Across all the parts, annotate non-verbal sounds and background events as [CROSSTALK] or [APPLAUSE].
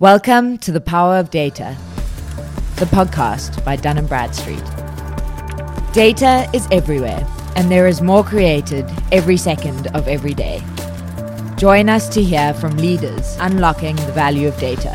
Welcome to The Power of Data, the podcast by Dun & Bradstreet. Data is everywhere, and there is more created every second of every day. Join us to hear from leaders unlocking the value of data.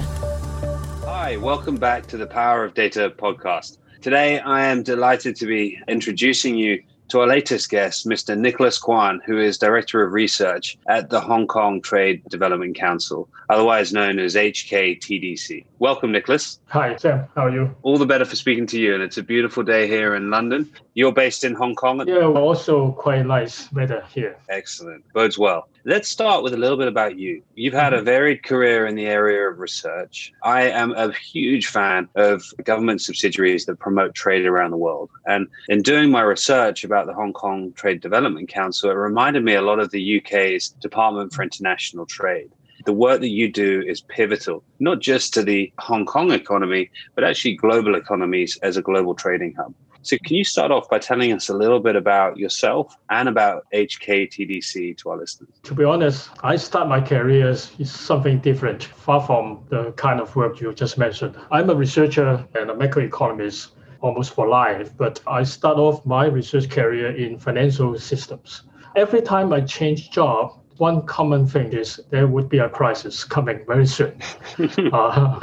Hi, welcome back to the Power of Data podcast. Today, I am delighted to be introducing you to our latest guest, Mr. Nicholas Kwan, who is Director of Research at the Hong Kong Trade Development Council, otherwise known as HKTDC. Welcome, Nicholas. Hi, Sam. How are you? All the better for speaking to you. And it's a beautiful day here in London. You're based in Hong Kong? Yeah, also quite nice weather here. Excellent. Bodes well. Let's start with a little bit about you. You've had a mm-hmm. varied career in the area of research. I am a huge fan of government subsidiaries that promote trade around the world. And in doing my research about the Hong Kong Trade Development Council, it reminded me a lot of the UK's Department for International Trade the work that you do is pivotal, not just to the Hong Kong economy, but actually global economies as a global trading hub. So, can you start off by telling us a little bit about yourself and about HKTDC to our listeners? To be honest, I start my career as something different, far from the kind of work you just mentioned. I'm a researcher and a macroeconomist almost for life, but I start off my research career in financial systems. Every time I change job, one common thing is there would be a crisis coming very soon. [LAUGHS] uh,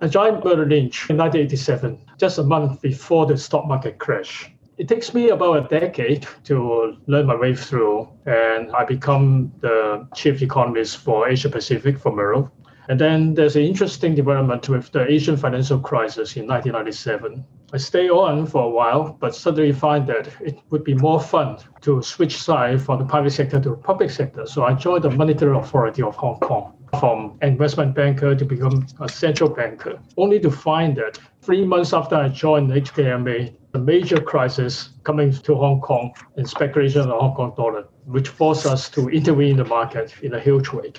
I joined Merrill Lynch in 1987, just a month before the stock market crash. It takes me about a decade to learn my way through, and I become the chief economist for Asia Pacific for Merrill. And then there's an interesting development with the Asian financial crisis in 1997. I stay on for a while, but suddenly find that it would be more fun to switch side from the private sector to public sector. So I joined the Monetary Authority of Hong Kong from investment banker to become a central banker, only to find that three months after I joined HKMA, a major crisis coming to Hong Kong and speculation of the Hong Kong dollar, which forced us to intervene in the market in a huge way.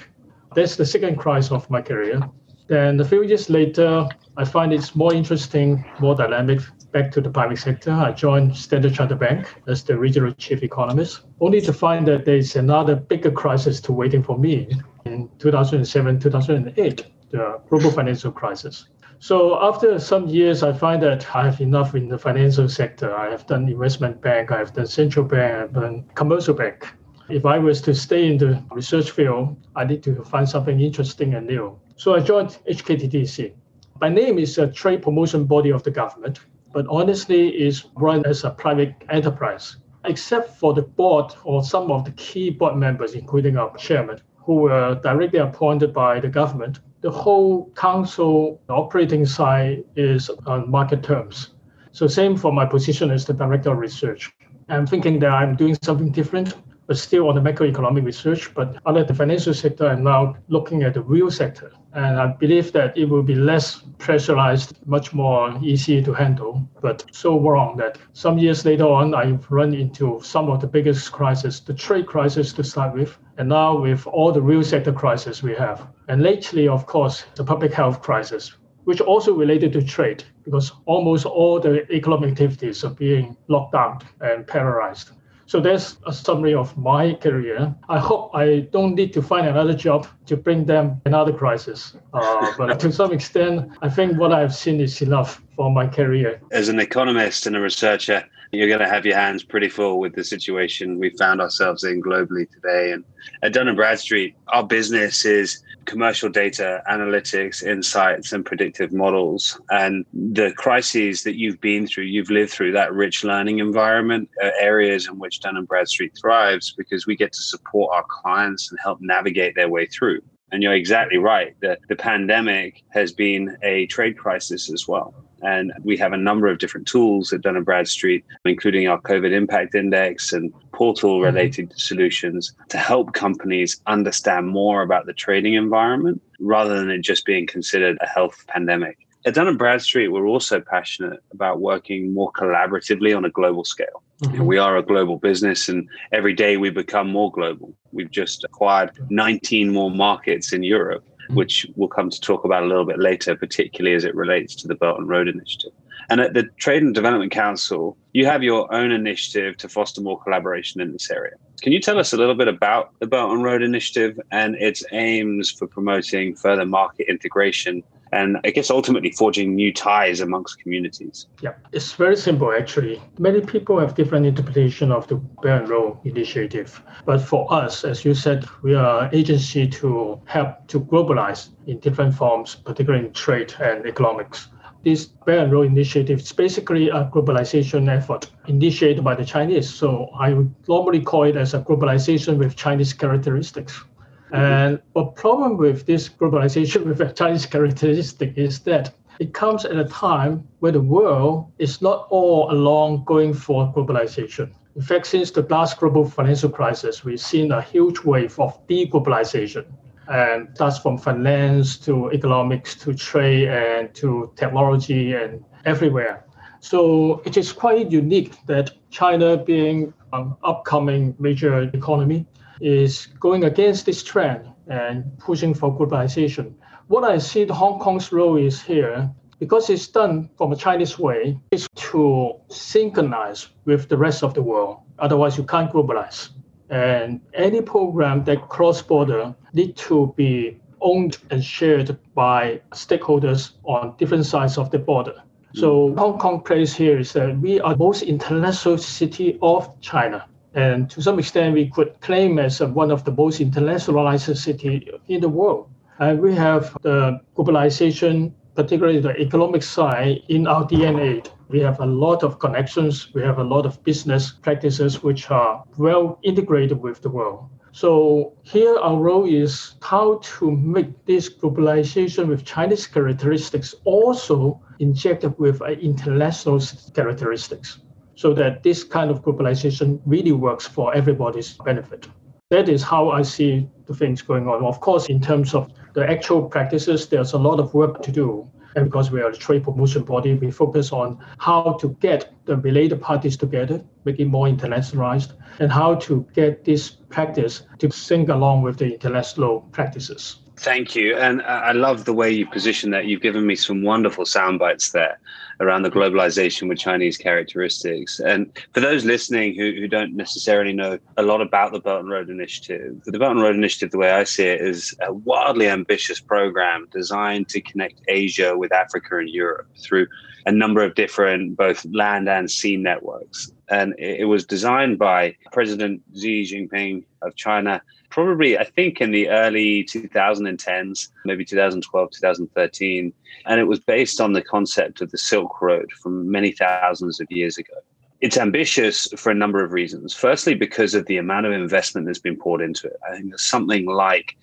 That's the second crisis of my career. Then a few years later, I find it's more interesting, more dynamic back to the private sector. I joined Standard Chartered Bank as the regional chief economist, only to find that there's another bigger crisis to waiting for me in 2007, 2008, the global financial crisis. So after some years, I find that I have enough in the financial sector. I have done investment bank, I have done central bank, I have done commercial bank. If I was to stay in the research field, I need to find something interesting and new. So I joined HKTDC. My name is a trade promotion body of the government, but honestly is run as a private enterprise, except for the board or some of the key board members, including our chairman who were directly appointed by the government. The whole council operating side is on market terms. So same for my position as the director of research. I'm thinking that I'm doing something different but still on the macroeconomic research. But under the financial sector, I'm now looking at the real sector. And I believe that it will be less pressurized, much more easy to handle, but so wrong that some years later on, I've run into some of the biggest crises, the trade crisis to start with, and now with all the real sector crisis we have. And lately, of course, the public health crisis, which also related to trade because almost all the economic activities are being locked down and paralyzed. So that's a summary of my career. I hope I don't need to find another job to bring them another crisis. Uh, but to some extent, I think what I've seen is enough for my career. As an economist and a researcher, you're going to have your hands pretty full with the situation we found ourselves in globally today. And at Dun & Bradstreet, our business is commercial data, analytics, insights, and predictive models. And the crises that you've been through, you've lived through that rich learning environment, uh, areas in which Dun & Bradstreet thrives because we get to support our clients and help navigate their way through. And you're exactly right. The, the pandemic has been a trade crisis as well. And we have a number of different tools at Dun & Bradstreet, including our COVID impact index and portal related mm-hmm. solutions to help companies understand more about the trading environment rather than it just being considered a health pandemic. At Dun & Bradstreet, we're also passionate about working more collaboratively on a global scale. Mm-hmm. We are a global business, and every day we become more global. We've just acquired 19 more markets in Europe Mm. which we'll come to talk about a little bit later, particularly as it relates to the Belt and Road Initiative. And at the Trade and Development Council, you have your own initiative to foster more collaboration in this area. Can you tell us a little bit about the Belt and Road Initiative and its aims for promoting further market integration and I guess ultimately forging new ties amongst communities. Yeah, it's very simple actually. Many people have different interpretation of the Belt and Road Initiative, but for us, as you said, we are agency to help to globalize in different forms, particularly in trade and economics. This Belt and Road Initiative is basically a globalization effort initiated by the Chinese. So I would normally call it as a globalization with Chinese characteristics. Uh, and the problem with this globalization with a Chinese characteristic is that it comes at a time where the world is not all along going for globalization. In fact, since the last global financial crisis, we've seen a huge wave of deglobalization. And that's from finance to economics to trade and to technology and everywhere. So it is quite unique that China, being an upcoming major economy, is going against this trend and pushing for globalization. What I see Hong Kong's role is here, because it's done from a Chinese way, is to synchronize with the rest of the world. Otherwise, you can't globalize. And any program that cross border need to be owned and shared by stakeholders on different sides of the border. So Hong Kong plays here is that we are most international city of China. And to some extent, we could claim as one of the most internationalized city in the world. And we have the globalization, particularly the economic side, in our DNA. We have a lot of connections. We have a lot of business practices which are well integrated with the world. So here our role is how to make this globalization with Chinese characteristics also injected with international characteristics so that this kind of globalization really works for everybody's benefit. That is how I see the things going on. Of course, in terms of the actual practices, there's a lot of work to do. And because we are a trade promotion body, we focus on how to get the related parties together, make it more internationalized, and how to get this practice to sync along with the international practices. Thank you. And I love the way you position that. You've given me some wonderful sound bites there around the globalization with Chinese characteristics. And for those listening who, who don't necessarily know a lot about the Belt and Road Initiative, the Belt and Road Initiative, the way I see it, is a wildly ambitious program designed to connect Asia with Africa and Europe through a number of different both land and sea networks. And it was designed by President Xi Jinping of China probably, I think, in the early 2010s, maybe 2012, 2013. And it was based on the concept of the Silk Road from many thousands of years ago. It's ambitious for a number of reasons. Firstly, because of the amount of investment that's been poured into it. I think there's something like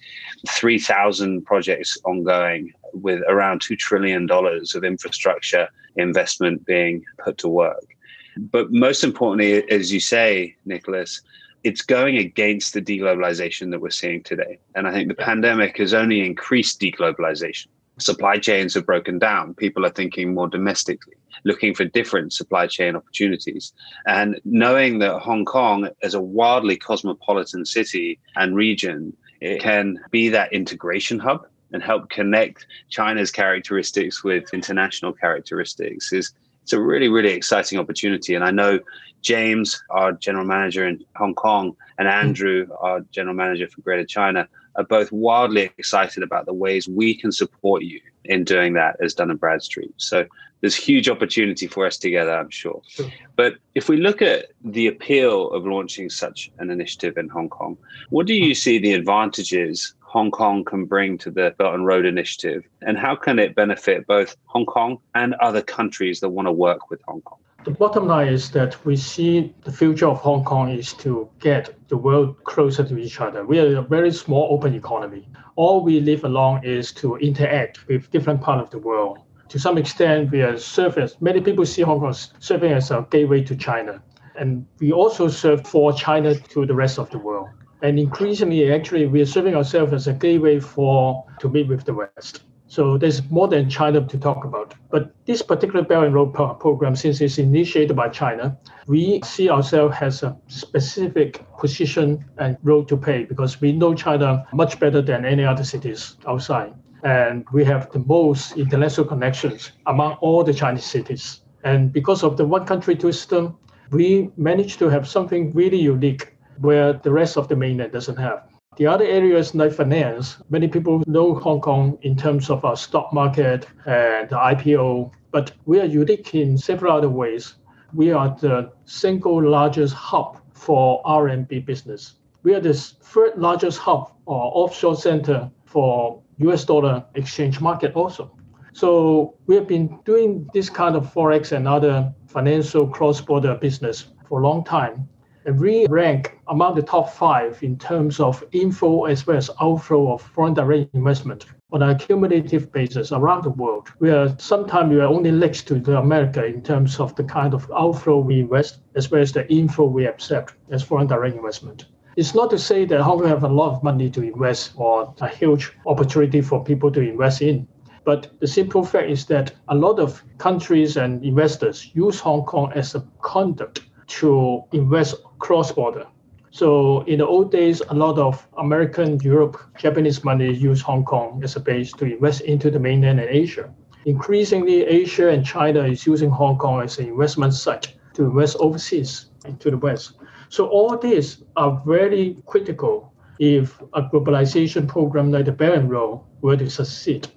3,000 projects ongoing with around $2 trillion of infrastructure investment being put to work. But most importantly, as you say, Nicholas, it's going against the deglobalization that we're seeing today. And I think the pandemic has only increased deglobalization. Supply chains have broken down. People are thinking more domestically, looking for different supply chain opportunities. And knowing that Hong Kong, as a wildly cosmopolitan city and region, it can be that integration hub and help connect China's characteristics with international characteristics is it's a really, really exciting opportunity. And I know James, our general manager in Hong Kong, and hmm. Andrew, our general manager for Greater China, are both wildly excited about the ways we can support you in doing that as Dun and Bradstreet. So there's huge opportunity for us together, I'm sure. sure. But if we look at the appeal of launching such an initiative in Hong Kong, what do you see the advantages Hong Kong can bring to the Belt and Road Initiative? And how can it benefit both Hong Kong and other countries that want to work with Hong Kong? The bottom line is that we see the future of Hong Kong is to get the world closer to each other. We are a very small open economy. All we live along is to interact with different part of the world. To some extent, we are serving, many people see Hong Kong serving as a gateway to China. And we also serve for China to the rest of the world. And increasingly, actually, we are serving ourselves as a gateway for to meet with the West. So there's more than China to talk about. But this particular Belt and Road program, since it's initiated by China, we see ourselves as a specific position and role to play because we know China much better than any other cities outside. And we have the most international connections among all the Chinese cities. And because of the one country, two system, we managed to have something really unique where the rest of the mainland doesn't have. The other areas like finance, many people know Hong Kong in terms of our stock market and IPO, but we are unique in several other ways. We are the single largest hub for RMB business. We are the third largest hub or offshore center for US dollar exchange market also. So we have been doing this kind of forex and other financial cross-border business for a long time. We rank among the top five in terms of inflow as well as outflow of foreign direct investment on a cumulative basis around the world. We are sometimes we are only next to the America in terms of the kind of outflow we invest as well as the inflow we accept as foreign direct investment. It's not to say that Hong Kong have a lot of money to invest or a huge opportunity for people to invest in. But the simple fact is that a lot of countries and investors use Hong Kong as a conduit to invest cross border. So in the old days, a lot of American, Europe, Japanese money used Hong Kong as a base to invest into the mainland and Asia. Increasingly, Asia and China is using Hong Kong as an investment site to invest overseas into the West. So all these are very critical if a globalization program like the Belt and Road were to succeed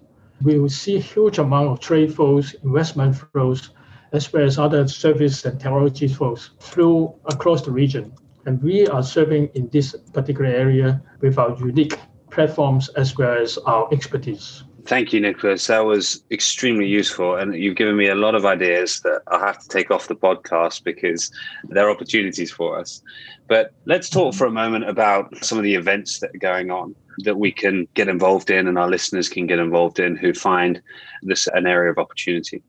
we will see huge amount of trade flows, investment flows, as well as other service and technology flows through across the region. And we are serving in this particular area with our unique platforms as well as our expertise. Thank you, Nicholas. That was extremely useful. And you've given me a lot of ideas that I'll have to take off the podcast because there are opportunities for us. But let's talk for a moment about some of the events that are going on that we can get involved in and our listeners can get involved in who find this an area of opportunity.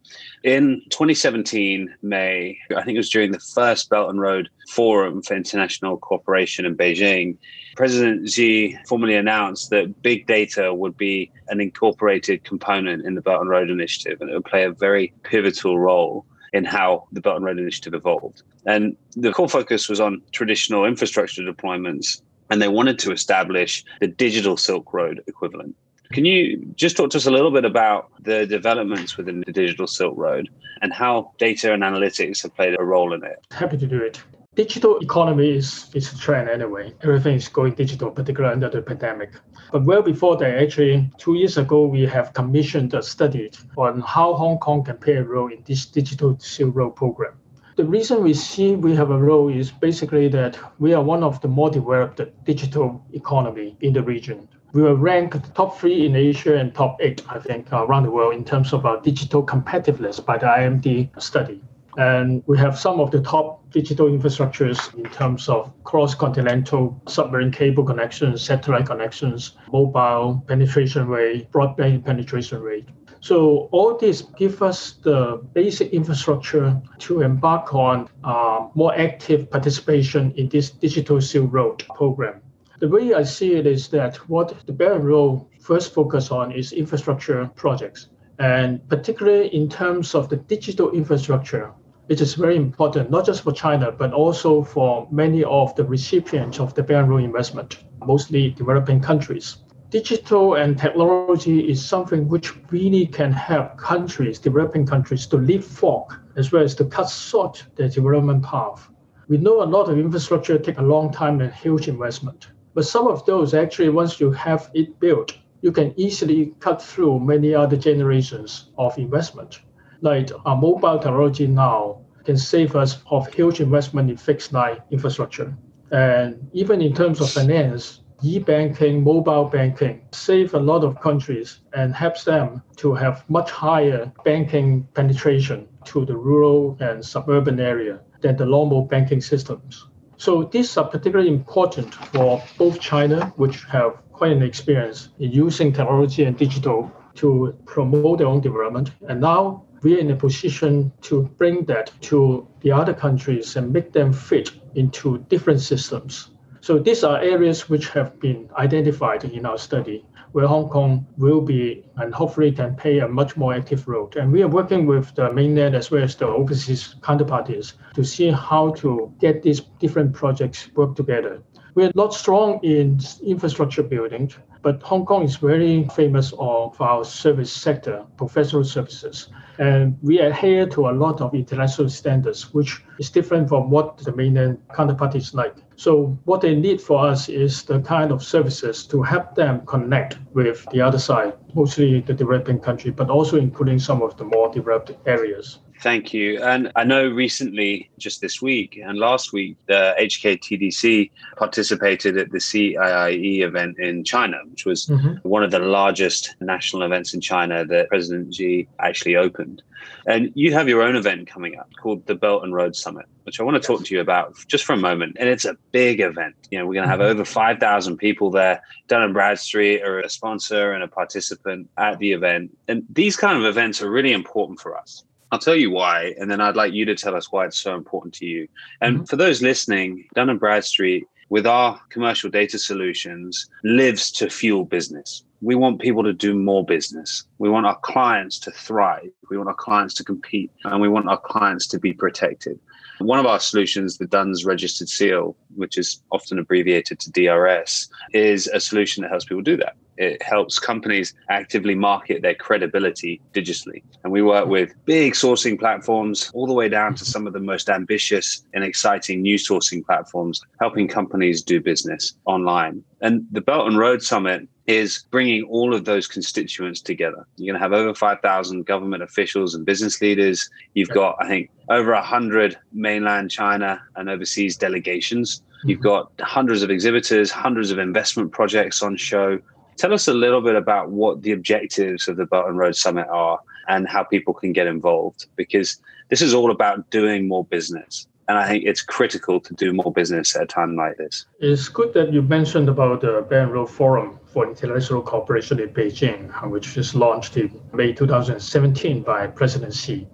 In 2017, May, I think it was during the first Belt and Road Forum for International Cooperation in Beijing, President Xi formally announced that big data would be an incorporated component in the Belt and Road Initiative and it would play a very pivotal role in how the Belt and Road Initiative evolved. And the core focus was on traditional infrastructure deployments and they wanted to establish the digital Silk Road equivalent. Can you just talk to us a little bit about the developments within the digital Silk Road and how data and analytics have played a role in it? Happy to do it. Digital economy is, is a trend anyway. Everything is going digital, particularly under the pandemic. But well before that, actually, two years ago, we have commissioned a study on how Hong Kong can play a role in this digital Silk Road program. The reason we see we have a role is basically that we are one of the more developed digital economy in the region. We were ranked top three in Asia and top eight, I think, around the world in terms of our digital competitiveness by the IMD study. And we have some of the top digital infrastructures in terms of cross-continental submarine cable connections, satellite connections, mobile penetration rate, broadband penetration rate. So all this give us the basic infrastructure to embark on uh, more active participation in this digital Silk Road program. The way I see it is that what the Belt Road first focus on is infrastructure projects, and particularly in terms of the digital infrastructure, it is very important not just for China but also for many of the recipients of the Belt Road investment, mostly developing countries digital and technology is something which really can help countries, developing countries, to leapfrog as well as to cut short their development path. We know a lot of infrastructure take a long time and huge investment, but some of those actually, once you have it built, you can easily cut through many other generations of investment. Like our mobile technology now can save us of huge investment in fixed line infrastructure. And even in terms of finance, e-banking, mobile banking save a lot of countries and helps them to have much higher banking penetration to the rural and suburban area than the normal banking systems. So these are particularly important for both China, which have quite an experience in using technology and digital to promote their own development. And now we're in a position to bring that to the other countries and make them fit into different systems so these are areas which have been identified in our study where Hong Kong will be and hopefully can play a much more active role. And we are working with the mainland as well as the overseas counterparties to see how to get these different projects work together. We're not strong in infrastructure building, But Hong Kong is very famous of our service sector, professional services. And we adhere to a lot of international standards, which is different from what the mainland counterparties like. So what they need for us is the kind of services to help them connect with the other side, mostly the developing country, but also including some of the more developed areas. Thank you. And I know recently, just this week and last week, the HKTDC participated at the CIIE event in China, which was mm-hmm. one of the largest national events in China that President Xi actually opened. And you have your own event coming up called the Belt and Road Summit, which I want to talk to you about just for a moment. And it's a big event. You know, we're going to have mm-hmm. over 5,000 people there. Dun & Bradstreet are a sponsor and a participant at the event. And these kind of events are really important for us I'll tell you why, and then I'd like you to tell us why it's so important to you. And mm-hmm. for those listening, Dun and Bradstreet, with our commercial data solutions, lives to fuel business. We want people to do more business. We want our clients to thrive. We want our clients to compete, and we want our clients to be protected. One of our solutions, the DUNS registered seal, which is often abbreviated to DRS, is a solution that helps people do that. It helps companies actively market their credibility digitally. And we work with big sourcing platforms all the way down to some of the most ambitious and exciting new sourcing platforms, helping companies do business online. And the Belt and Road Summit is bringing all of those constituents together. You're going to have over 5,000 government officials and business leaders. You've got, I think, over 100 mainland China and overseas delegations. You've got hundreds of exhibitors, hundreds of investment projects on show. Tell us a little bit about what the objectives of the Belt and Road Summit are and how people can get involved, because this is all about doing more business. And I think it's critical to do more business at a time like this. It's good that you mentioned about the Belt and Road Forum for International Cooperation in Beijing, which was launched in May 2017 by President Xi.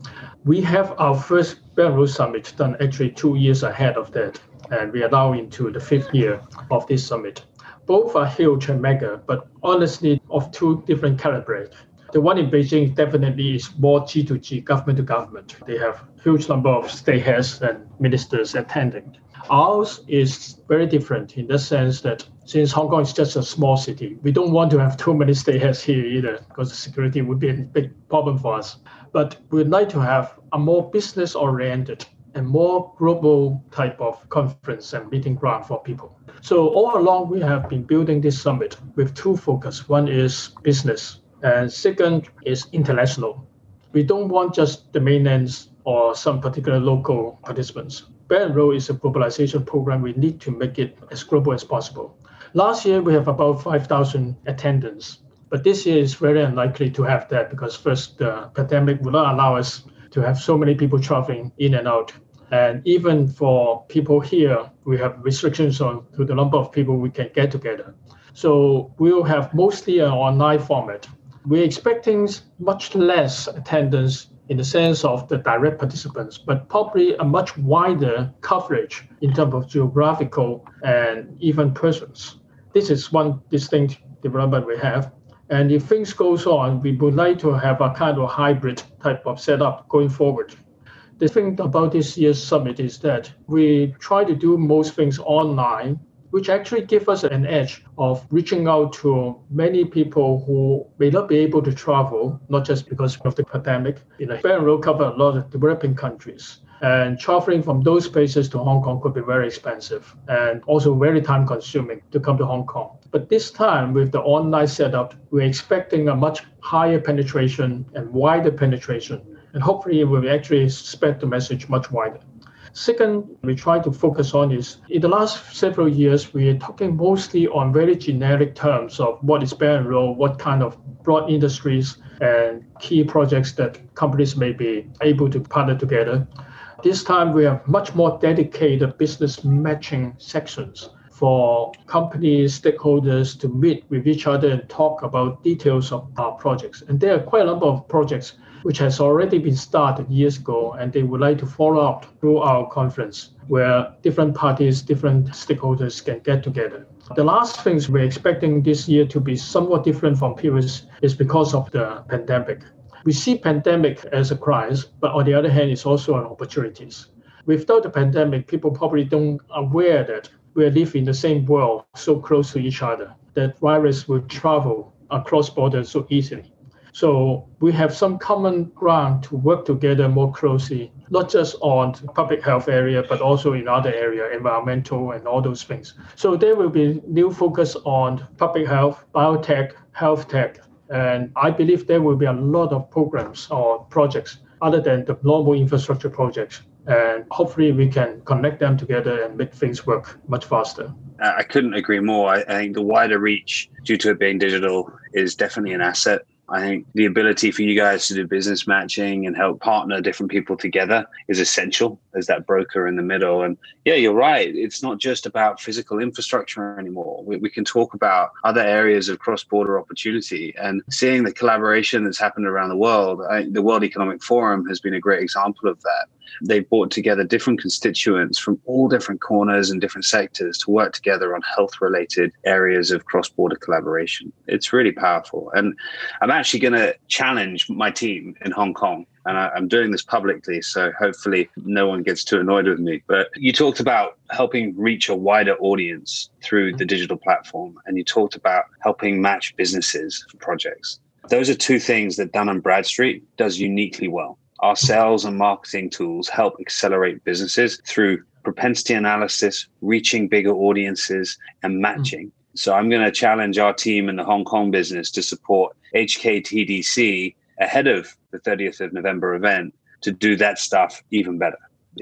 We have our first Belt and Road Summit done actually two years ahead of that, and we are now into the fifth year of this summit. Both are huge and mega, but honestly of two different calibers. The one in Beijing definitely is more G2G, government to government. They have huge number of state heads and ministers attending. Ours is very different in the sense that since Hong Kong is just a small city, we don't want to have too many state heads here either because the security would be a big problem for us. But we'd like to have a more business oriented and more global type of conference and meeting ground for people. So all along, we have been building this summit with two focus. One is business and second is international. We don't want just the mainlands or some particular local participants. Belt and Road is a globalization program. We need to make it as global as possible. Last year, we have about 5,000 attendants, but this year is very unlikely to have that because first, the pandemic will not allow us to have so many people traveling in and out. And even for people here, we have restrictions on to the number of people we can get together. So we'll have mostly an online format we're expecting much less attendance in the sense of the direct participants, but probably a much wider coverage in terms of geographical and even persons. This is one distinct development we have. And if things goes on, we would like to have a kind of hybrid type of setup going forward. The thing about this year's summit is that we try to do most things online which actually give us an edge of reaching out to many people who may not be able to travel, not just because of the pandemic. You know, and Road cover a lot of developing countries. And traveling from those places to Hong Kong could be very expensive and also very time consuming to come to Hong Kong. But this time, with the online setup, we're expecting a much higher penetration and wider penetration. And hopefully, it will actually spread the message much wider. Second, we try to focus on is in the last several years, we are talking mostly on very generic terms of what is Belt and Road, what kind of broad industries and key projects that companies may be able to partner together. This time, we have much more dedicated business matching sections for companies, stakeholders to meet with each other and talk about details of our projects. And there are quite a number of projects which has already been started years ago, and they would like to follow up through our conference where different parties, different stakeholders can get together. The last things we're expecting this year to be somewhat different from previous is because of the pandemic. We see pandemic as a crisis, but on the other hand, it's also an opportunities. Without the pandemic, people probably don't aware that we live in the same world, so close to each other. that virus will travel across borders so easily. So we have some common ground to work together more closely, not just on public health area, but also in other area, environmental and all those things. So there will be new focus on public health, biotech, health tech, and I believe there will be a lot of programs or projects other than the normal infrastructure projects. And hopefully we can connect them together and make things work much faster. Uh, I couldn't agree more. I, think the wider reach due to it being digital is definitely an asset I think the ability for you guys to do business matching and help partner different people together is essential as that broker in the middle. And yeah, you're right. It's not just about physical infrastructure anymore. We, we can talk about other areas of cross border opportunity and seeing the collaboration that's happened around the world. I, the World Economic Forum has been a great example of that. They've brought together different constituents from all different corners and different sectors to work together on health related areas of cross border collaboration. It's really powerful. And I'm actually going to challenge my team in Hong Kong. And I, am doing this publicly, so hopefully no one gets too annoyed with me. But you talked about helping reach a wider audience through the digital platform, and you talked about helping match businesses for projects. Those are two things that Dun and Bradstreet does uniquely well. Our sales and marketing tools help accelerate businesses through propensity analysis, reaching bigger audiences, and hmm. matching. So I'm going to challenge our team in the Hong Kong business to support HKTDC ahead of the 30th of November event to do that stuff even better.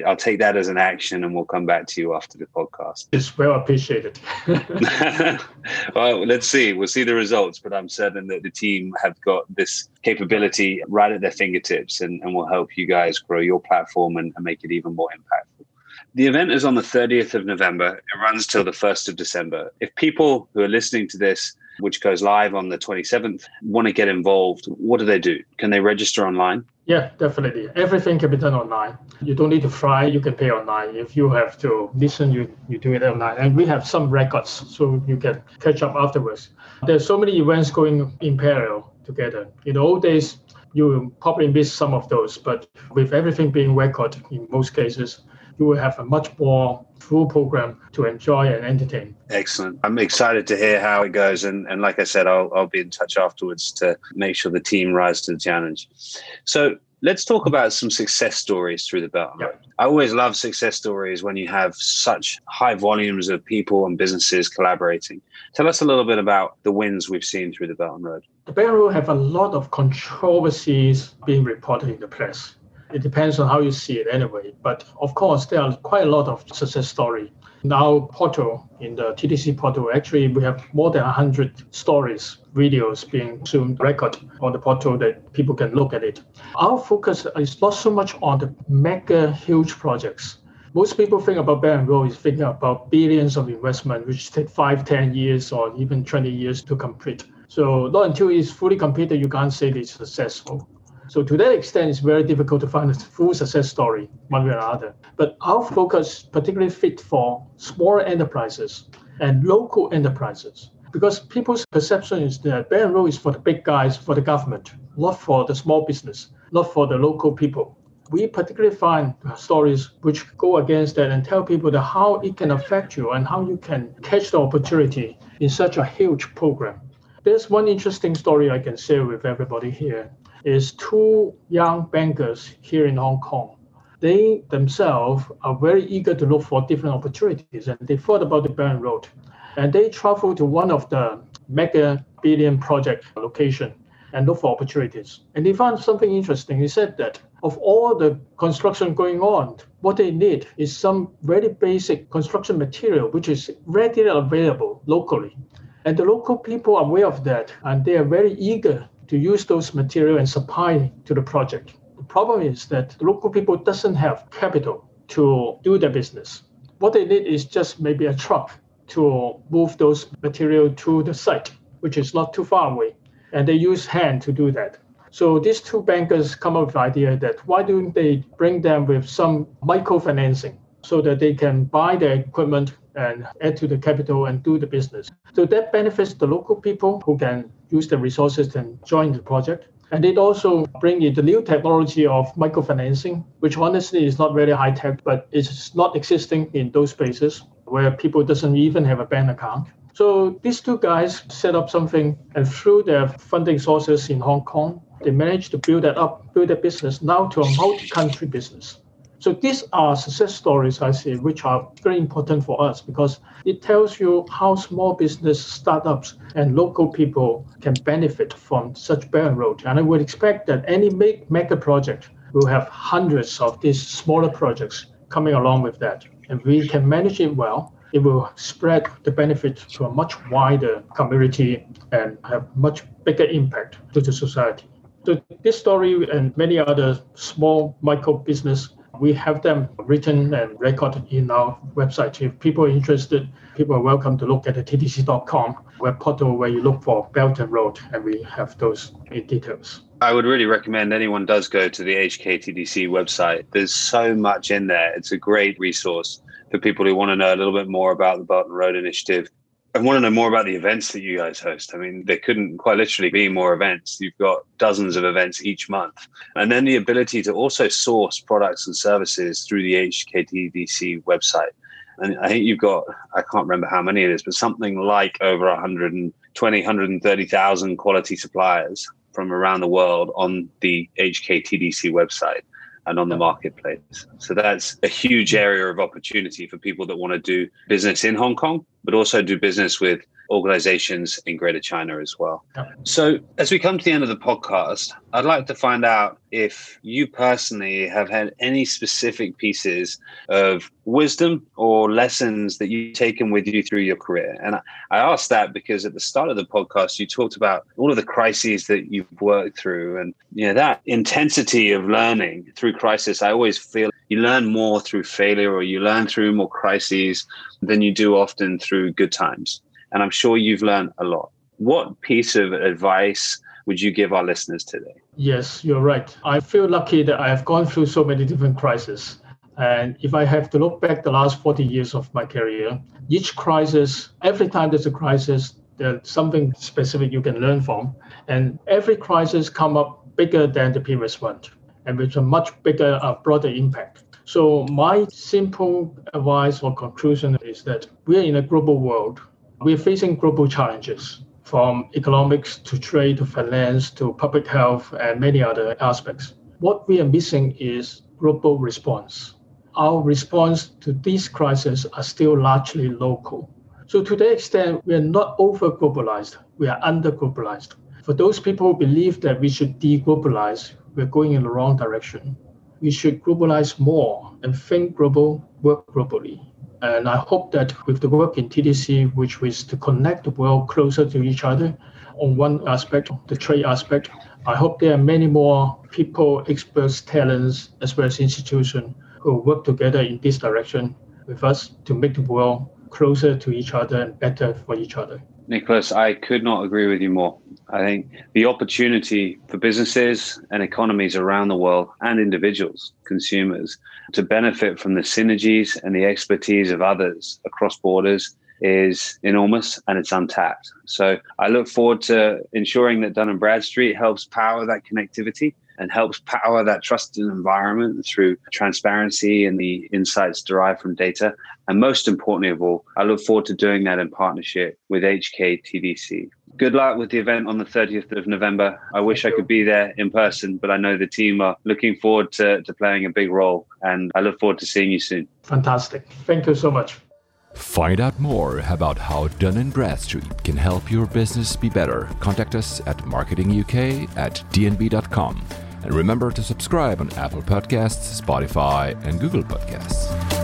I'll take that as an action and we'll come back to you after the podcast. It's well appreciated. [LAUGHS] [LAUGHS] well, let's see. We'll see the results, but I'm certain that the team have got this capability right at their fingertips and, and will help you guys grow your platform and, and make it even more impactful. The event is on the 30th of November. It runs till the 1st of December. If people who are listening to this which goes live on the 27th, want to get involved, what do they do? Can they register online? Yeah, definitely. Everything can be done online. You don't need to fly, you can pay online. If you have to listen, you, you do it online. And we have some records so you can catch up afterwards. There's so many events going in parallel together. In the old days, you probably miss some of those, but with everything being recorded in most cases, you will have a much more full program to enjoy and entertain. Excellent. I'm excited to hear how it goes. And, and like I said, I'll, I'll be in touch afterwards to make sure the team rise to the challenge. So let's talk about some success stories through the Belt and Road. I always love success stories when you have such high volumes of people and businesses collaborating. Tell us a little bit about the wins we've seen through the Belt and Road. The Belt and Road have a lot of controversies being reported in the press it depends on how you see it anyway. But of course, there are quite a lot of success story. Now, portal in the TDC portal, actually, we have more than 100 stories, videos being soon record on the portal that people can look at it. Our focus is not so much on the mega huge projects. Most people think about Belt and Road is thinking about billions of investment, which take five, 10 years or even 20 years to complete. So not until it's fully completed, you can't say it's successful. So to that extent, it's very difficult to find a full success story one way or another. But our focus particularly fit for smaller enterprises and local enterprises because people's perception is that Belt and is for the big guys, for the government, not for the small business, not for the local people. We particularly find stories which go against that and tell people that how it can affect you and how you can catch the opportunity in such a huge program. There's one interesting story I can share with everybody here is two young bankers here in Hong Kong. They themselves are very eager to look for different opportunities, and they thought about the and Road. And they traveled to one of the mega billion project location and look for opportunities. And they found something interesting. He said that of all the construction going on, what they need is some very basic construction material which is readily available locally. And the local people are aware of that, and they are very eager to use those material and supply to the project. The problem is that the local people doesn't have capital to do their business. What they need is just maybe a truck to move those material to the site, which is not too far away. And they use hand to do that. So these two bankers come up with the idea that why don't they bring them with some microfinancing so that they can buy the equipment and add to the capital and do the business. So that benefits the local people who can use the resources and join the project. And it also bring in the new technology of microfinancing, which honestly is not very high tech, but it's not existing in those places where people doesn't even have a bank account. So these two guys set up something, and through their funding sources in Hong Kong, they managed to build that up, build their business now to a multi-country business. So these are success stories I see, which are very important for us because it tells you how small business startups and local people can benefit from such Belt Road. And I would expect that any big mega project will have hundreds of these smaller projects coming along with that. And we can manage it well. It will spread the benefit to a much wider community and have much bigger impact to the society. So this story and many other small micro business we have them written and recorded in our website. If people are interested, people are welcome to look at the tdc.com web portal where you look for Belt and Road, and we have those in details. I would really recommend anyone does go to the HKTDC website. There's so much in there. It's a great resource for people who want to know a little bit more about the Belt and Road Initiative I want to know more about the events that you guys host. I mean, there couldn't quite literally be more events. You've got dozens of events each month. And then the ability to also source products and services through the HKTDC website. And I think you've got, I can't remember how many it is, but something like over 120, 130,000 quality suppliers from around the world on the HKTDC website and on the marketplace. So that's a huge area of opportunity for people that want to do business in Hong Kong, but also do business with organizations in Greater China as well. So, as we come to the end of the podcast, I'd like to find out if you personally have had any specific pieces of wisdom or lessons that you've taken with you through your career. And I asked that because at the start of the podcast, you talked about all of the crises that you've worked through and you know that intensity of learning through crisis. I always feel you learn more through failure or you learn through more crises than you do often through good times. And I'm sure you've learned a lot. What piece of advice would you give our listeners today? Yes, you're right. I feel lucky that I have gone through so many different crises. And if I have to look back the last 40 years of my career, each crisis, every time there's a crisis, there's something specific you can learn from. And every crisis come up bigger than the previous one and with a much bigger, uh, broader impact. So my simple advice or conclusion is that we're in a global world we're facing global challenges from economics to trade to finance to public health and many other aspects. What we are missing is global response. Our response to these crises are still largely local. So to that extent, we are not over globalized, we are under globalized. For those people who believe that we should deglobalize, we're going in the wrong direction. We should globalize more and think global, work globally. And I hope that with the work in TDC, which is to connect the world closer to each other on one aspect, the trade aspect, I hope there are many more people, experts, talents, as well as institutions who work together in this direction with us to make the world closer to each other and better for each other. Nicholas, I could not agree with you more. I think the opportunity for businesses and economies around the world and individuals, consumers, to benefit from the synergies and the expertise of others across borders is enormous and it's untapped. So I look forward to ensuring that Dun and Bradstreet helps power that connectivity and helps power that trusted environment through transparency and the insights derived from data. And most importantly of all, I look forward to doing that in partnership with HKTDC. Good luck with the event on the 30th of November. I wish I could be there in person, but I know the team are looking forward to, to playing a big role. And I look forward to seeing you soon. Fantastic. Thank you so much. Find out more about how Dun & Bradstreet can help your business be better. Contact us at marketinguk at dnb.com. And remember to subscribe on Apple Podcasts, Spotify, and Google Podcasts.